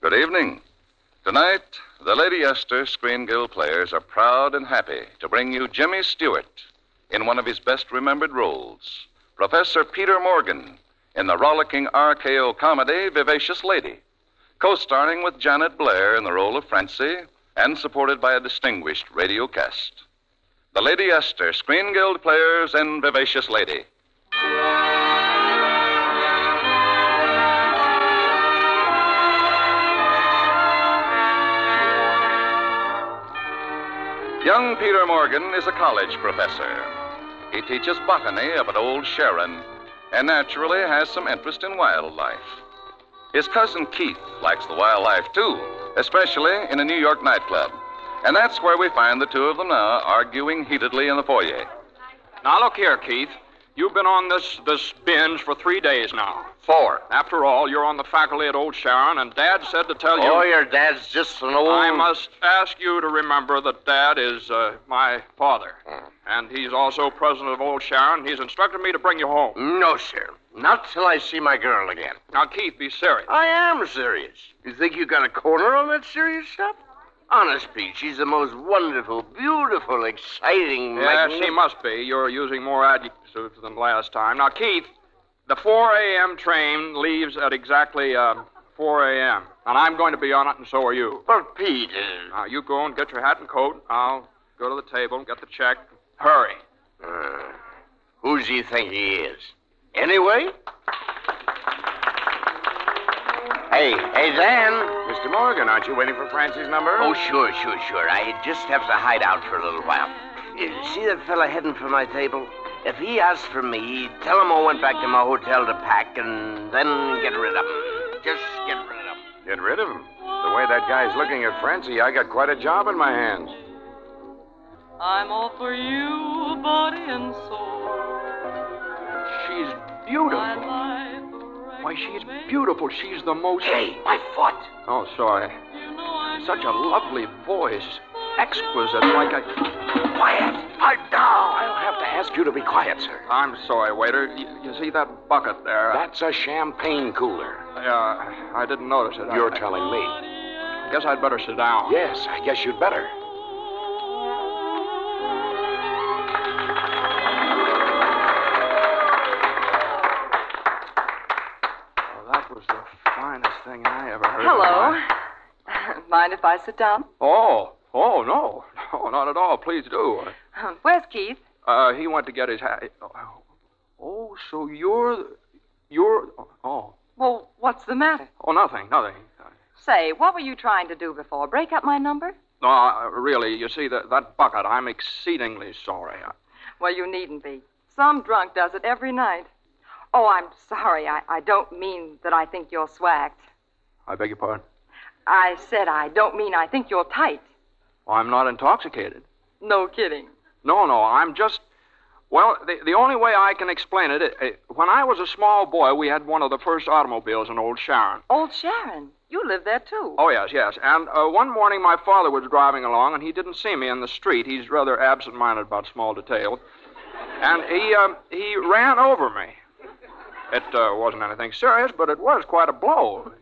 Good evening. Tonight, the Lady Esther Screen Guild players are proud and happy to bring you Jimmy Stewart in one of his best remembered roles Professor Peter Morgan in the rollicking RKO comedy Vivacious Lady, co starring with Janet Blair in the role of Francie and supported by a distinguished radio cast. The Lady Esther Screen Guild players in Vivacious Lady. Young Peter Morgan is a college professor. He teaches botany up at Old Sharon and naturally has some interest in wildlife. His cousin Keith likes the wildlife too, especially in a New York nightclub. And that's where we find the two of them now arguing heatedly in the foyer. Now look here, Keith. You've been on this this binge for three days now. Four. After all, you're on the faculty at Old Sharon, and Dad said to tell you. Oh, your dad's just an old. I must ask you to remember that Dad is uh, my father, and he's also president of Old Sharon. He's instructed me to bring you home. No, sir. Not till I see my girl again. Now, Keith, be serious. I am serious. You think you got a corner on that serious stuff? Honest, Pete, she's the most wonderful, beautiful, exciting. Yes, magnif- he must be. You're using more adjectives than last time. Now, Keith, the 4 a.m. train leaves at exactly uh, 4 a.m., and I'm going to be on it, and so are you. But, Pete. Now, you go and get your hat and coat. I'll go to the table and get the check. Hurry. uh, who's he think he is? Anyway? Hey, hey, Dan. Mr. Morgan, aren't you waiting for Francie's number? Oh, sure, sure, sure. I just have to hide out for a little while. Uh, see that fella heading for my table? If he asks for me, tell him I went back to my hotel to pack and then get rid of him. Just get rid of him. Get rid of him. The way that guy's looking at Francie, I got quite a job in my hands. I'm all for you, body and soul. She's My beautiful. Why, she's regular beautiful. She's the most. Hey, my foot. Oh, sorry. I Such a lovely voice. Exquisite, like a. Quiet. Pipe down. I'll have to ask you to be quiet, sir. I'm sorry, waiter. You, you see that bucket there? That's a champagne cooler. Yeah, I didn't notice it. You're I, telling me. I guess I'd better sit down. Yes, I guess you'd better. That was the finest thing I ever heard. Hello. Mind if I sit down? Oh, oh no, no, not at all. Please do. Where's Keith? Uh, he went to get his hat. Oh, so you're, you're. Oh, Well, what's the matter? oh, nothing, nothing. Say, what were you trying to do before? Break up my number? No, uh, really, you see that that bucket. I'm exceedingly sorry. I, Well, you needn't be. Some drunk does it every night. Oh, I'm sorry. I, I don't mean that I think you're swagged. I beg your pardon. I said I don't mean I think you're tight. Oh, I'm not intoxicated. No kidding. No, no, I'm just. Well, the, the only way I can explain it, it, it, when I was a small boy, we had one of the first automobiles in Old Sharon. Old Sharon. You live there, too. Oh, yes, yes. And uh, one morning my father was driving along, and he didn't see me in the street. He's rather absent minded about small details. And he, uh, he ran over me. It uh, wasn't anything serious, but it was quite a blow.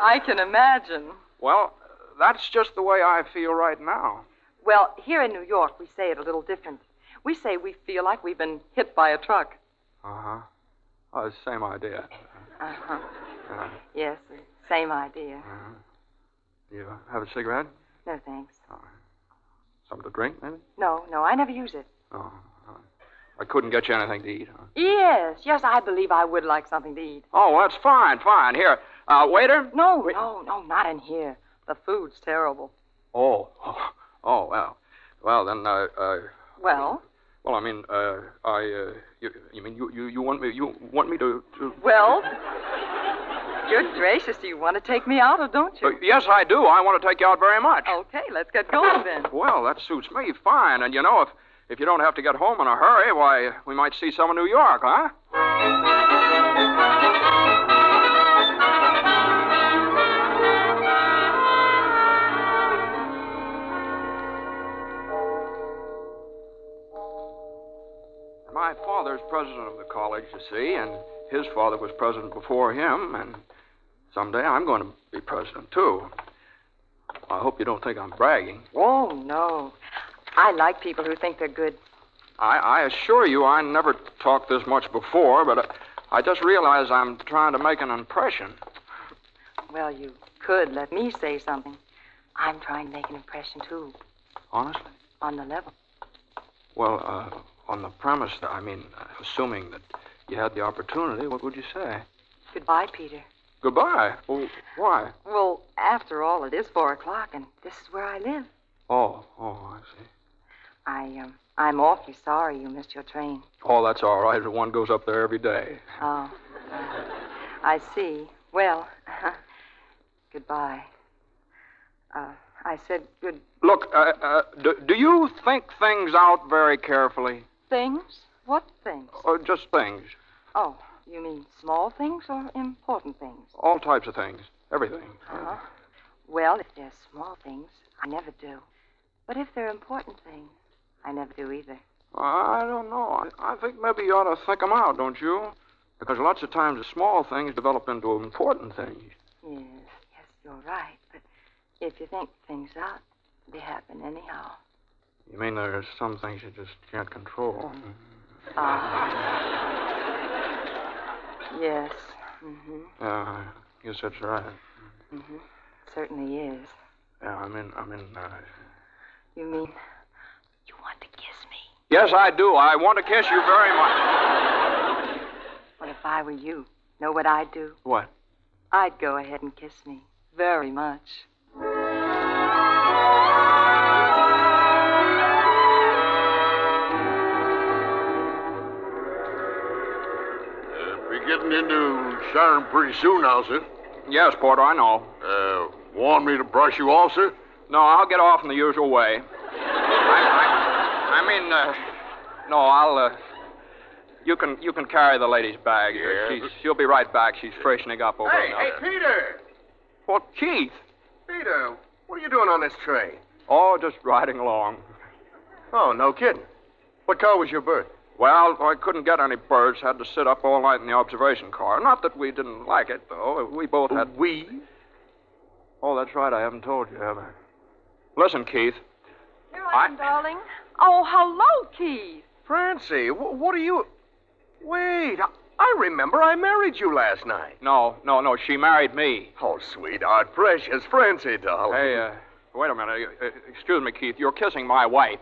I can imagine. Well, that's just the way I feel right now. Well, here in New York, we say it a little different. We say we feel like we've been hit by a truck. Uh huh. Oh, same idea. Uh huh. Uh, Yes, the same idea. uh, you have a cigarette? No, thanks. Something to drink, maybe? No, no, I never use it. Oh, I couldn't get you anything to eat. Huh? Yes, yes, I believe I would like something to eat. Oh, that's fine, fine. Here, uh, waiter. No, no, no, not in here. The food's terrible. Oh, oh, well, well then, uh, uh, Well, well, I mean, uh, I, uh, you, you mean you, you, you want me, you want me to, to? well. Good gracious, do you want to take me out or don't Uh, you? yes, I do. I want to take you out very much. Okay, let's get going then. Well, that suits me fine. And you know, if if you don't have to get home in a hurry, why, we might see some of New York, huh? My father's president of the college, you see, and his father was president before him, and someday I'm going to be president, too. I hope you don't think I'm bragging. Oh, no. I like people who think they're good. I, I assure you, I never talked this much before, but I, I just realize I'm trying to make an impression. Well, you could let me say something. I'm trying to make an impression, too, Honestly? on the level. Well, uh, on the premise that, I mean, uh, assuming that you had the opportunity, what would you say? Goodbye, Peter. Goodbye. Well, why? Well, after all, it is four o'clock, and this is where I live. Oh, oh, I see. I, um, I'm awfully sorry you missed your train. Oh, that's all right. One goes up there every day. Oh, uh, I see. Well, goodbye. Uh, I said good Look, uh, uh, do, do you think things out very carefully? things? What things? Or just things? Oh, you mean small things or important things? All types of things. Everything. Uh-huh. Well, if they're small things, I never do. But if they're important things, I never do either. I don't know. I, I think maybe you ought to think 'em out, don't you? Because lots of times the small things develop into important things. Yes, yes, you're right. But if you think things out, they happen anyhow. You mean there's some things you just can't control? Ah. yes. Mm-hmm. Yeah, I guess that's right. Mm-hmm. Certainly is. Yeah, I mean, I mean, uh, You mean you want to kiss me? Yes, I do. I want to kiss you very much. Well, if I were you, know what I'd do? What? I'd go ahead and kiss me. Very much. Be getting into Sharon pretty soon now, sir. Yes, Porter, I know. Uh, want me to brush you off, sir? No, I'll get off in the usual way. I, I, I mean, uh, no, I'll. Uh, you can you can carry the lady's bag. Yeah. She's, she'll be right back. She's freshening up over Hey, now. hey, Peter! Well, Keith. Peter, what are you doing on this train? Oh, just riding along. Oh, no kidding. What car was your berth? Well, I couldn't get any birds. Had to sit up all night in the observation car. Not that we didn't like it, though. We both had. We? Oh, that's right. I haven't told you, have I? Listen, Keith. Here I am, darling. Oh, hello, Keith. Francie, wh- what are you. Wait, I-, I remember I married you last night. No, no, no. She married me. Oh, sweetheart, precious Francie, darling. Hey, uh, wait a minute. Uh, excuse me, Keith. You're kissing my wife.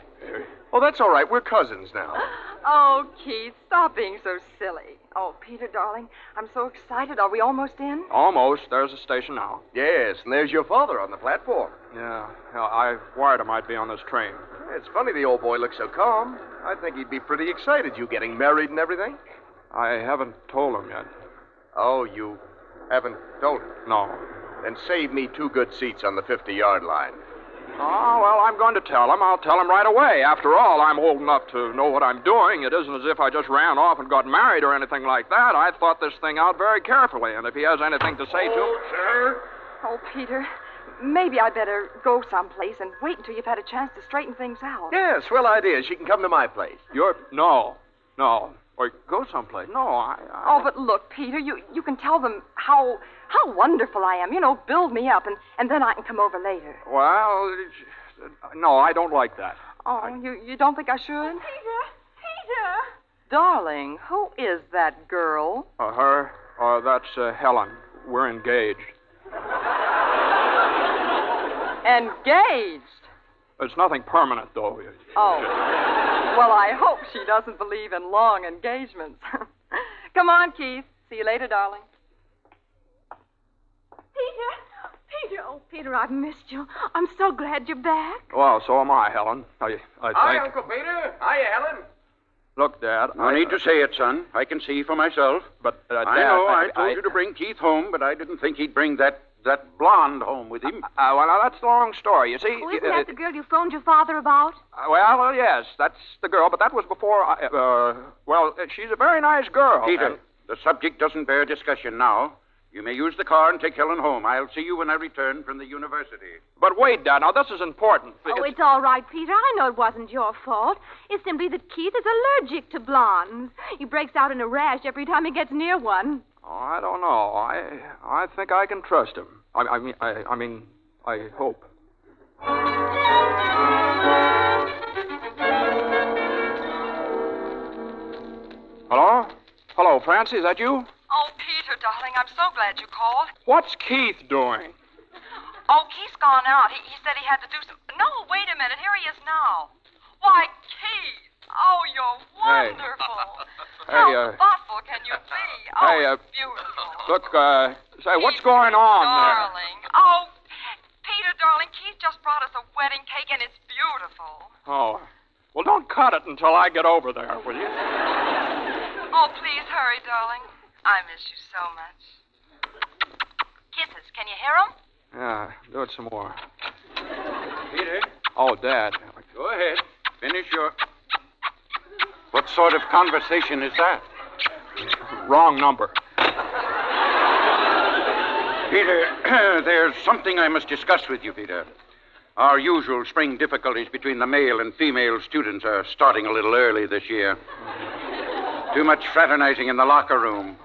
Oh, that's all right. We're cousins now. Oh, Keith, stop being so silly. Oh, Peter, darling, I'm so excited. Are we almost in? Almost. There's the station now. yes, and there's your father on the platform. Yeah, yeah, I wired him I'd be on this train. It's funny the old boy looks so calm. I think he'd be pretty excited you getting married and everything. I haven't told him yet. Oh, you haven't told him? No. Then save me two good seats on the 50 yard line. Oh, well, I'm going to tell him. I'll tell him right away. After all, I'm old enough to know what I'm doing. It isn't as if I just ran off and got married or anything like that. I thought this thing out very carefully, and if he has anything to say to oh, sir. Oh, Peter, maybe I better go someplace and wait until you've had a chance to straighten things out. Yeah, swell idea. She can come to my place. You're. No. No. Or go someplace. No, I. I... Oh, but look, Peter, you, you can tell them how how wonderful I am. You know, build me up, and, and then I can come over later. Well, no, I don't like that. Oh, you, you don't think I should? Peter, Peter. Darling, who is that girl? Uh, her? Uh, that's uh, Helen. We're engaged. Engaged? It's nothing permanent, though. Oh. Well, I hope she doesn't believe in long engagements. Come on, Keith. See you later, darling. Peter, Peter, oh, Peter, I've missed you. I'm so glad you're back. Well, so am I, Helen. I, I Hi, think. Uncle Peter. Hiya, Helen. Look, Dad. No I, need to say it, son. I can see for myself. But, uh, Dad, I know. I, I, told you to bring Keith home, but I didn't think he'd bring that that blonde home with him. Uh, well, now, that's the long story. You see. Oh, isn't uh, that the girl you phoned your father about? uh, well, uh, yes, that's the girl, but that was before. I, uh, well, uh, she's a very nice girl. Peter, and- the subject doesn't bear discussion now. You may use the car and take Helen home. I'll see you when I return from the university. But wait, Dad. Now this is important. Oh, it's all right, Peter. I know it wasn't your fault. It's simply that Keith is allergic to blondes. He breaks out in a rash every time he gets near one. Oh, I don't know. I I think I can trust him. I, I mean, I, I mean, I hope. Hello? Hello, Francie, is that you? Oh, Peter, darling, I'm so glad you called. What's Keith doing? Oh, Keith's gone out. He, he said he had to do some. No, wait a minute. Here he is now. Why, Keith. Oh, you're wonderful. Hey, How uh, thoughtful can you be? Oh, hey, uh, it's beautiful. Look, uh, say, what's going on there? darling. Oh, Peter, darling, Keith just brought us a wedding cake, and it's beautiful. Oh. Well, don't cut it until I get over there, will you? Oh, please hurry, darling. I miss you so much. Kisses. Can you hear 'em? Yeah, do it some more. Peter, Oh, Dad. go ahead. Finish your. What sort of conversation is that? Wrong number. Peter, there's something I must discuss with you, Peter. Our usual spring difficulties between the male and female students are starting a little early this year. Too much fraternizing in the locker room.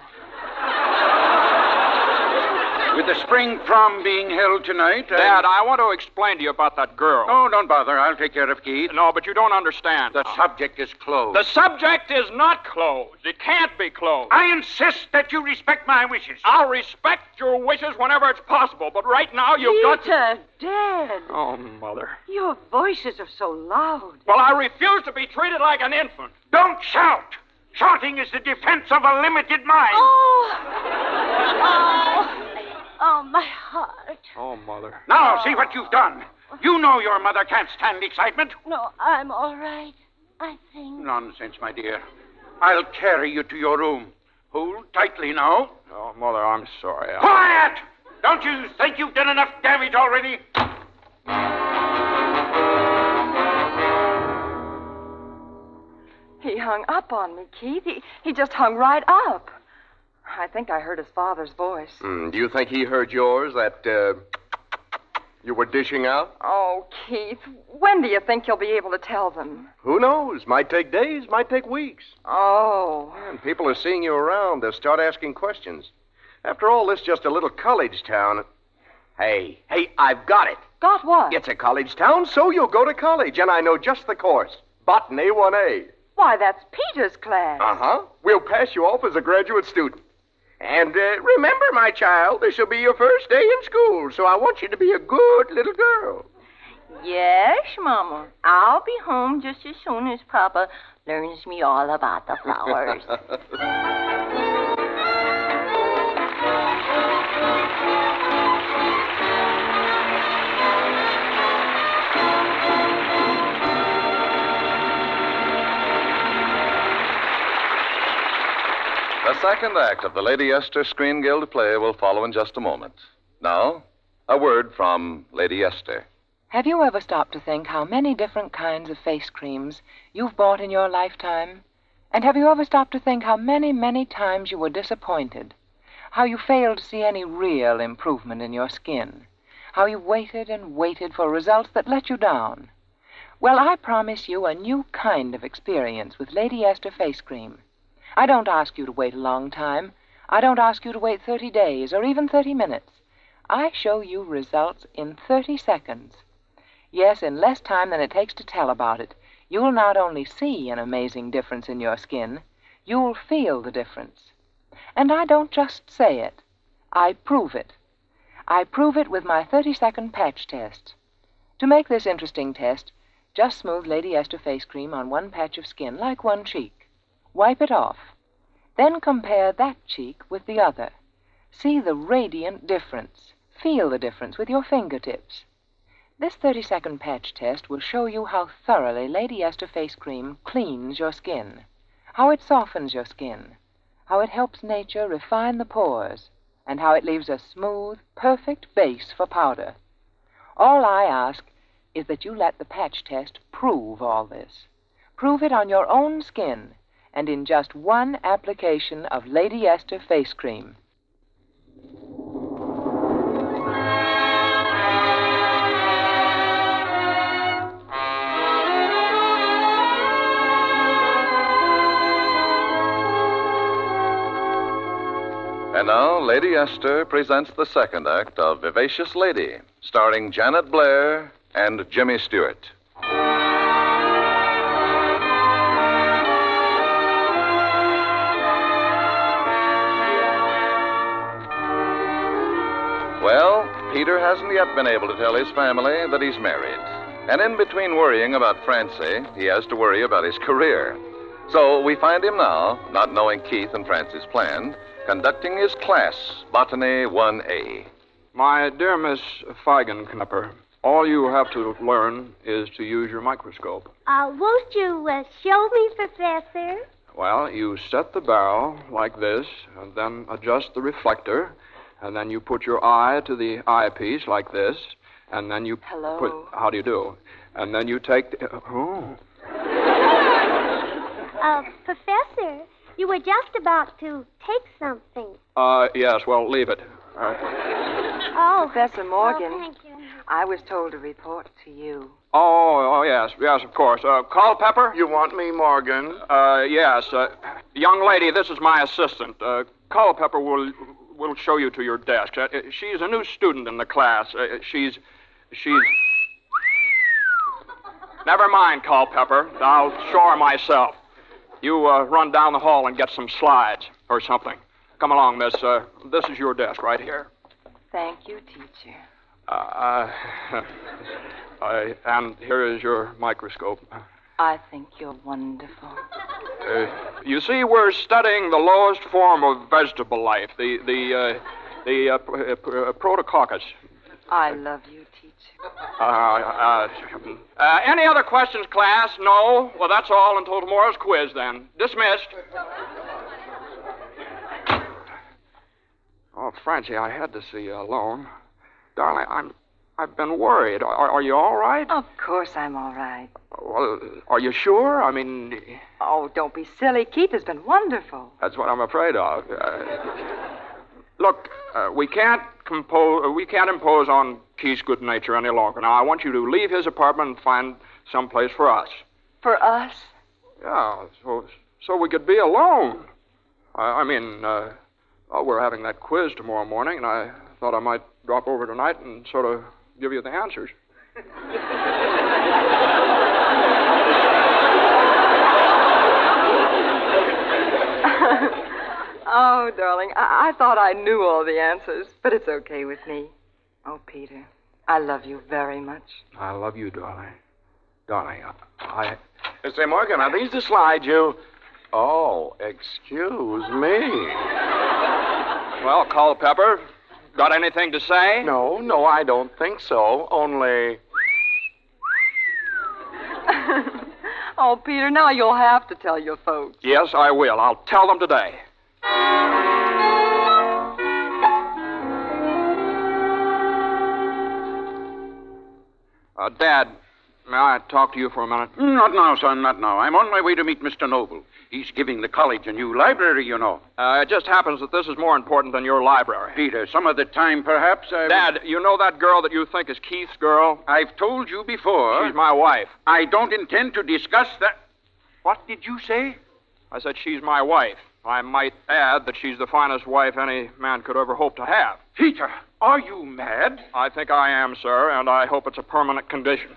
With the spring prom being held tonight. I- Dad, I want to explain to you about that girl. Oh, don't bother. I'll take care of Keith. No, but you don't understand. The subject is closed. The subject is not closed. It can't be closed. I insist that you respect my wishes. I'll respect your wishes whenever it's possible, but right now you've got to. Dad, Oh, Mother. your voices are so loud. Well, I refuse to be treated like an infant. Don't shout. Shouting is the defense of a limited mind. Oh, oh, oh, my heart. Oh, Mother. Now, see what you've done. You know your mother can't stand excitement. No, I'm all right. I think. Nonsense, my dear. I'll carry you to your room. Hold tightly now. Oh, Mother, I'm sorry. I- Quiet! Don't you think you've done enough damage already? He hung up on me, Keith. He, he just hung right up. I think I heard his father's voice. Hmm, do you think he heard yours that uh, you were dishing out? Oh, Keith, when do you think you'll be able to tell them? Who knows? Might take days, might take weeks. Oh. And people are seeing you around. They'll start asking questions. After all, this is just a little college town. Hey, hey, I've got it. Got what? It's a college town, so you'll go to college, and I know just the course. Botany 1A. Why, that's Peter's class. Uh huh. We'll pass you off as a graduate student. And uh, remember, my child, this will be your first day in school, so I want you to be a good little girl. Yes, Mama. I'll be home just as soon as Papa learns me all about the flowers. The second act of the Lady Esther Screen Guild play will follow in just a moment. Now, a word from Lady Esther. Have you ever stopped to think how many different kinds of face creams you've bought in your lifetime? And have you ever stopped to think how many, many times you were disappointed? How you failed to see any real improvement in your skin? How you waited and waited for results that let you down? Well, I promise you a new kind of experience with Lady Esther Face Cream. I don't ask you to wait a long time. I don't ask you to wait 30 days or even 30 minutes. I show you results in 30 seconds. Yes, in less time than it takes to tell about it, you'll not only see an amazing difference in your skin, you'll feel the difference. And I don't just say it, I prove it. I prove it with my 30 second patch test. To make this interesting test, just smooth Lady Esther face cream on one patch of skin, like one cheek. Wipe it off. Then compare that cheek with the other. See the radiant difference. Feel the difference with your fingertips. This 30 second patch test will show you how thoroughly Lady Esther face cream cleans your skin, how it softens your skin, how it helps nature refine the pores, and how it leaves a smooth, perfect base for powder. All I ask is that you let the patch test prove all this. Prove it on your own skin and in just one application of Lady Esther face cream. And now, Lady Esther presents the second act of Vivacious Lady, starring Janet Blair and Jimmy Stewart. Peter hasn't yet been able to tell his family that he's married. And in between worrying about Francie, he has to worry about his career. So we find him now, not knowing Keith and Francie's plan, conducting his class, Botany 1A. My dear Miss Feigenknepper, all you have to learn is to use your microscope. Uh, won't you uh, show me, Professor? Well, you set the barrel like this, and then adjust the reflector, and then you put your eye to the eyepiece like this, and then you Hello. put. How do you do? And then you take. The, oh. Uh, Professor, you were just about to take something. Uh, yes. Well, leave it. Uh, Oh. Professor Morgan, Oh, thank you. I was told to report to you. oh, oh, yes, yes, of course. Uh, Culpepper. You want me, Morgan? Uh, yes. Uh, young lady, this is my assistant. Uh, Culpepper will will show you to your desk. Uh, she's a new student in the class. Uh, she's she's. Never mind, Culpepper. I'll show her myself. You uh, run down the hall and get some slides or something. Come along, miss. Uh, this is your desk right here. Thank you, teacher. Uh, I, and here is your microscope. I think you're wonderful. Uh, you see, we're studying the lowest form of vegetable life, the the uh, the uh, pr- uh, pr- uh, protococcus. I love you, teacher. Uh, uh, uh, any other questions, class? No. Well, that's all until tomorrow's quiz. Then dismissed. Oh, Francie, I had to see you alone, darling. I'm. I've been worried. Are, are you all right? Of course I'm all right. Well, are you sure? I mean, Oh, don't be silly. Keith has been wonderful. That's what I'm afraid of. Uh, look, uh, we can't compose, uh, we can't impose on Keith's good nature any longer. Now, I want you to leave his apartment and find some place for us. For us? Yeah, so so we could be alone. I, I mean, uh, well, we're having that quiz tomorrow morning, and I thought I might drop over tonight and sort of give you the answers. oh, darling, I-, I thought I knew all the answers, but it's okay with me. Oh, Peter, I love you very much. I love you, darling. Darling, I. Uh, Say, Morgan, are these the slides you. Oh, excuse me. Well, Culpepper, got anything to say? No, no, I don't think so. Only. oh, Peter, now you'll have to tell your folks. Yes, I will. I'll tell them today. Uh, Dad, may I talk to you for a minute? Not now, son, not now. I'm on my way to meet Mr. Noble. He's giving the college a new library, you know. Uh, it just happens that this is more important than your library. Peter, some of the time, perhaps I. Dad, you know that girl that you think is Keith's girl? I've told you before. She's my wife. I don't intend to discuss that. What did you say? I said she's my wife. I might add that she's the finest wife any man could ever hope to have. Peter, are you mad? I think I am, sir, and I hope it's a permanent condition.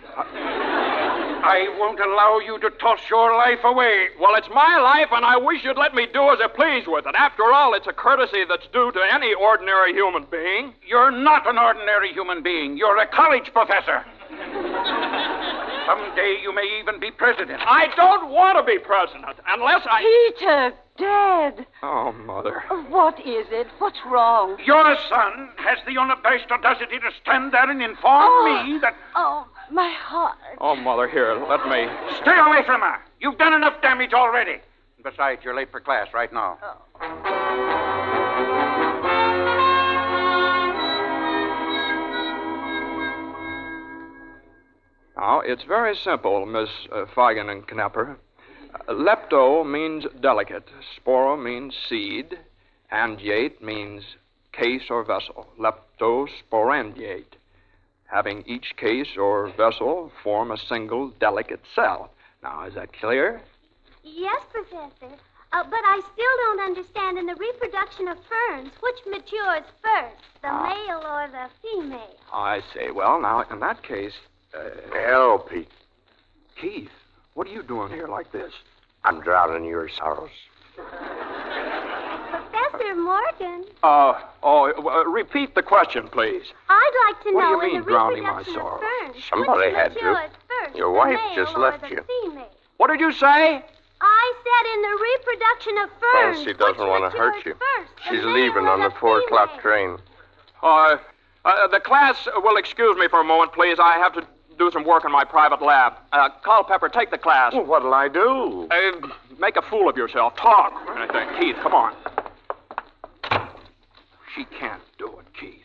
I won't allow you to toss your life away. Well, it's my life, and I wish you'd let me do as I please with it. After all, it's a courtesy that's due to any ordinary human being. You're not an ordinary human being. You're a college professor. Someday you may even be president. I don't want to be president unless I. Peter, Dad. Oh, Mother. What is it? What's wrong? Your son has the unabashed audacity to stand there and inform Oh. me that. Oh, my heart. Oh, Mother, here, let me. Stay away from her. You've done enough damage already. Besides, you're late for class right now. Now, it's very simple, Miss uh, Feigen and Knapper. Uh, lepto means delicate, sporo means seed, angiate means case or vessel. Leptosporangiate. Having each case or vessel form a single delicate cell. Now, is that clear? Yes, Professor. Uh, but I still don't understand in the reproduction of ferns which matures first, the Ah. male or the female. I see. Well, now, in that case. Uh, Hello, Pete. Keith, what are you doing here like this? I'm drowning your sorrows. Professor Morgan, Uh, oh, uh, repeat the question, please. I'd like to What do know you in mean, drowning my sorrows? Somebody had to. first, Your wife just left you. Female. What did you say? I said in the reproduction of ferns. Francie doesn't want to hurt you. First, She's leaving on the four o'clock train. Uh, uh, the class will excuse me for a moment, please. I have to do some work in my private lab. Uh, Culpepper, take the class. Well, what'll I do? Uh, make a fool of yourself. Talk. Keith, come on. She can't do it, Keith.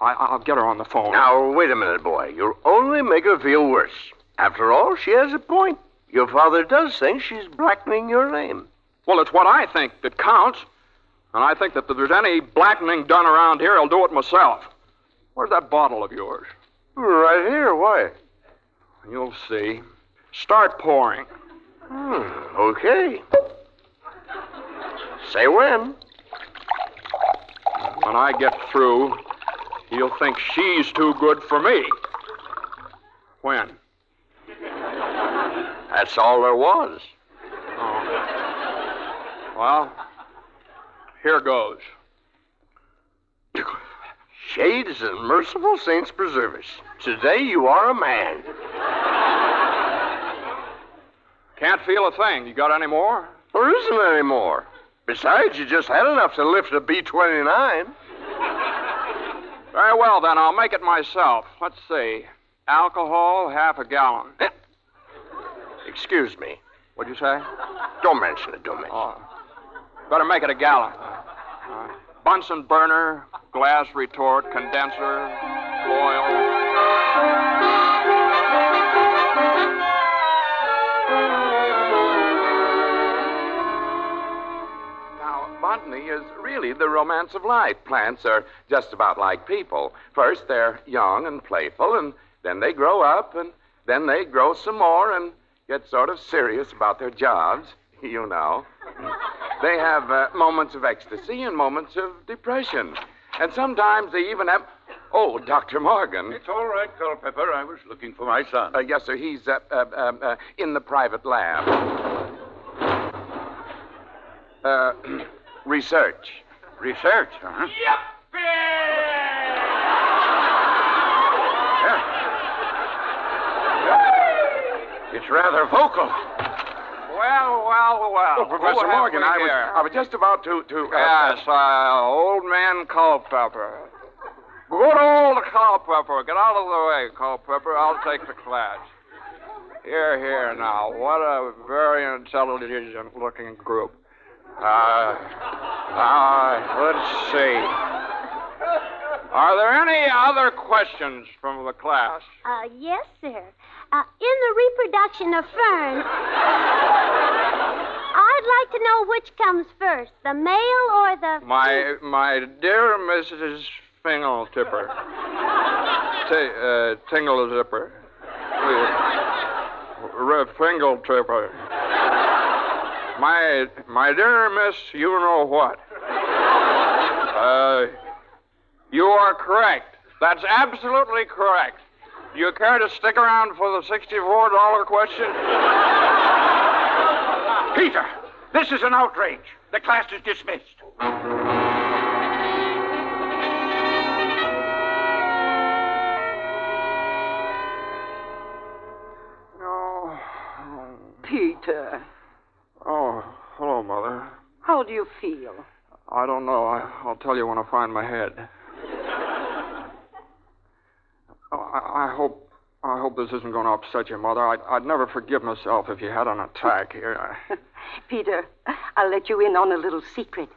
I, I'll get her on the phone. Now, wait a minute, boy. You'll only make her feel worse. After all, she has a point. Your father does think she's blackening your name. Well, it's what I think that counts. And I think that if there's any blackening done around here, I'll do it myself. Where's that bottle of yours? Right here. Why? You'll see. Start pouring. Hmm, okay. Say when. When I get through, you'll think she's too good for me. When? That's all there was. Well, here goes. Shades and merciful saints preserve us. Today you are a man. Can't feel a thing. You got any more? There isn't any more. Besides, you just had enough to lift a B 29. Very well, then. I'll make it myself. Let's see. Alcohol, half a gallon. Excuse me. What'd you say? Don't mention it, don't mention Oh. Better make it a gallon. Uh, Bunsen burner, glass retort, condenser, oil. Now, botany is really the romance of life. Plants are just about like people. First, they're young and playful, and then they grow up, and then they grow some more and get sort of serious about their jobs, you know. They have uh, moments of ecstasy and moments of depression. And sometimes they even have. Oh, Dr. Morgan. It's all right, Culpepper. I was looking for my son. Uh, yes, sir. He's uh, uh, uh, uh, in the private lab. Uh, research. Research, huh? It's rather vocal. Well, well, well. Oh, Professor Who have Morgan, we I was. I was just about to. to uh, Yes, uh, old man Culpepper. Good old Culpepper. Get out of the way, Culpepper. I'll take the class. Here, here, now. What a very intelligent looking group. Uh, uh, let's see. Are there any other questions from the class? Uh, yes, sir. Uh, in the reproduction of ferns, I'd like to know which comes first, the male or the. My my dear Mrs. Fingle Tipper. T- uh, Tingle Zipper. Fingle Tipper. My my dear Miss, you know what? Uh, you are correct. That's absolutely correct. Do you care to stick around for the sixty-four dollar question? Peter, this is an outrage. The class is dismissed. Oh, Peter, oh, hello, Mother. how do you feel? I don't know. I, I'll tell you when I find my head. Oh, I, hope I hope this isn't going to upset you, Mother. I'd, I'd never forgive myself if you had an attack here. Peter, I'll let you in on a little secret.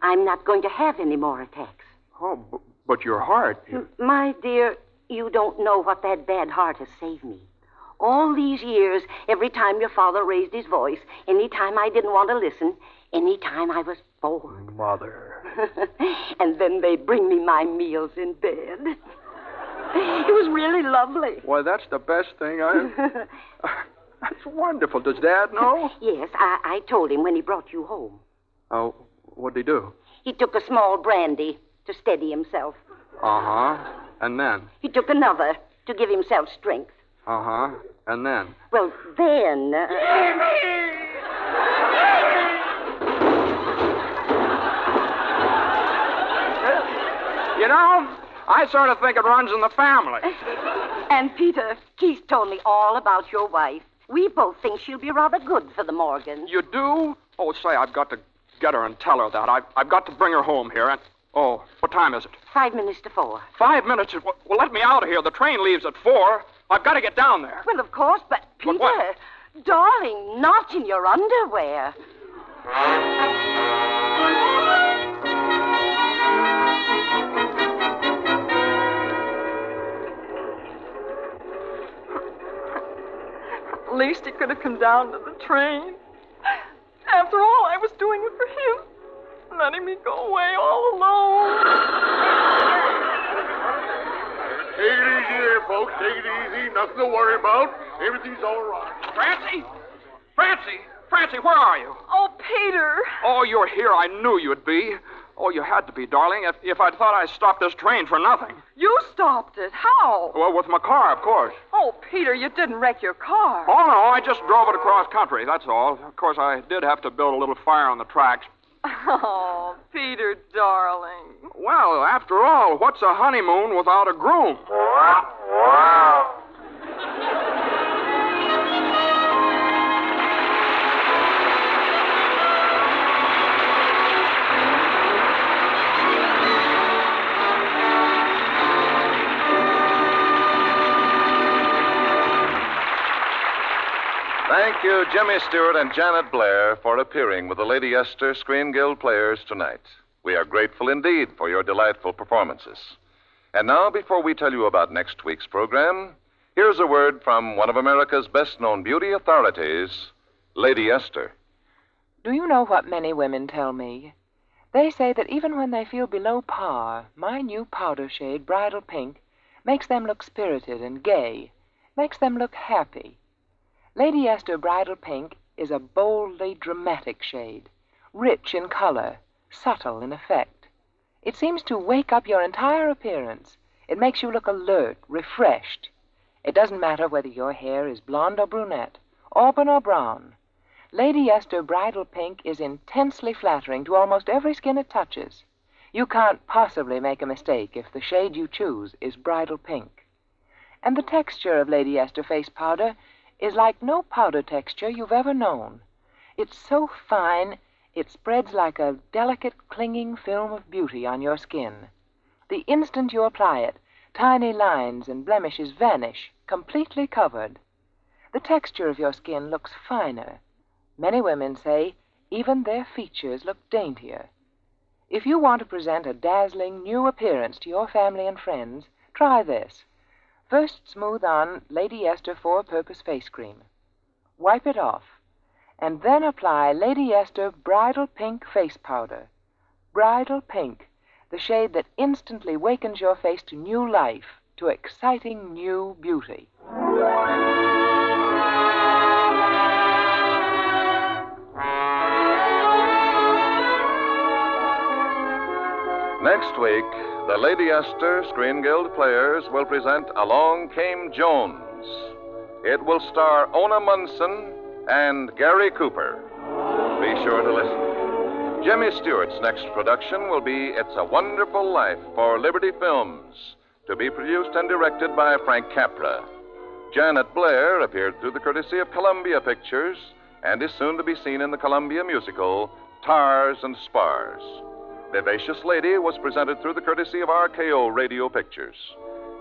I'm not going to have any more attacks. Oh, b- but your heart. You... My dear, you don't know what that bad heart has saved me. All these years, every time your father raised his voice, any time I didn't want to listen, any time I was bored. Mother. and then they'd bring me my meals in bed. It was really lovely. Why, that's the best thing I. that's wonderful. Does Dad know? Yes, I, I told him when he brought you home. Oh, what'd he do? He took a small brandy to steady himself. Uh huh. And then? He took another to give himself strength. Uh huh. And then? Well, then. Uh... You know, I sort of think it runs in the family. And Peter, Keith told me all about your wife. We both think she'll be rather good for the Morgans. You do? Oh, say, I've got to get her and tell her that. I've, I've got to bring her home here. And oh, what time is it? Five minutes to four. Five minutes. Well, let me out of here. The train leaves at four. I've got to get down there. Well, of course, but Peter, what? darling, not in your underwear. At least he could have come down to the train. After all, I was doing it for him. Letting me go away all alone. Take it easy there, folks. Take it easy. Nothing to worry about. Everything's all right. Francie? Francie? Francie, where are you? Oh, Peter. Oh, you're here. I knew you'd be. Oh, you had to be, darling. If, if I'd thought I stopped this train for nothing. You stopped it. How? Well, with my car, of course. Oh, Peter, you didn't wreck your car. Oh, no, I just drove it across country, that's all. Of course, I did have to build a little fire on the tracks. Oh, Peter, darling. Well, after all, what's a honeymoon without a groom? Thank you, Jimmy Stewart and Janet Blair, for appearing with the Lady Esther Screen Guild players tonight. We are grateful indeed for your delightful performances. And now, before we tell you about next week's program, here's a word from one of America's best known beauty authorities, Lady Esther. Do you know what many women tell me? They say that even when they feel below par, my new powder shade, Bridal Pink, makes them look spirited and gay, makes them look happy. Lady Esther Bridal Pink is a boldly dramatic shade, rich in color, subtle in effect. It seems to wake up your entire appearance. It makes you look alert, refreshed. It doesn't matter whether your hair is blonde or brunette, auburn or brown. Lady Esther Bridal Pink is intensely flattering to almost every skin it touches. You can't possibly make a mistake if the shade you choose is bridal pink. And the texture of Lady Esther face powder is like no powder texture you've ever known. It's so fine, it spreads like a delicate, clinging film of beauty on your skin. The instant you apply it, tiny lines and blemishes vanish, completely covered. The texture of your skin looks finer. Many women say even their features look daintier. If you want to present a dazzling new appearance to your family and friends, try this. First smooth on Lady Esther Four Purpose Face Cream. Wipe it off, and then apply Lady Esther Bridal Pink Face Powder. Bridal Pink, the shade that instantly wakens your face to new life, to exciting new beauty. Next week, the Lady Esther Screen Guild players will present Along Came Jones. It will star Ona Munson and Gary Cooper. Be sure to listen. Jimmy Stewart's next production will be It's a Wonderful Life for Liberty Films, to be produced and directed by Frank Capra. Janet Blair appeared through the courtesy of Columbia Pictures and is soon to be seen in the Columbia musical Tars and Spars. Vivacious Lady was presented through the courtesy of RKO Radio Pictures.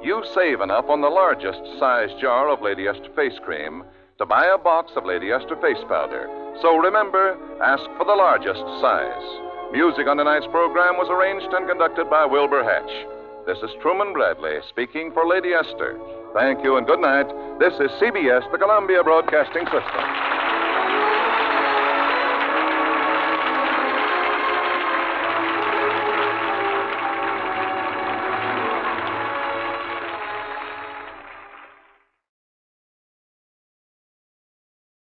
You save enough on the largest size jar of Lady Esther face cream to buy a box of Lady Esther face powder. So remember, ask for the largest size. Music on tonight's program was arranged and conducted by Wilbur Hatch. This is Truman Bradley speaking for Lady Esther. Thank you and good night. This is CBS, the Columbia Broadcasting System.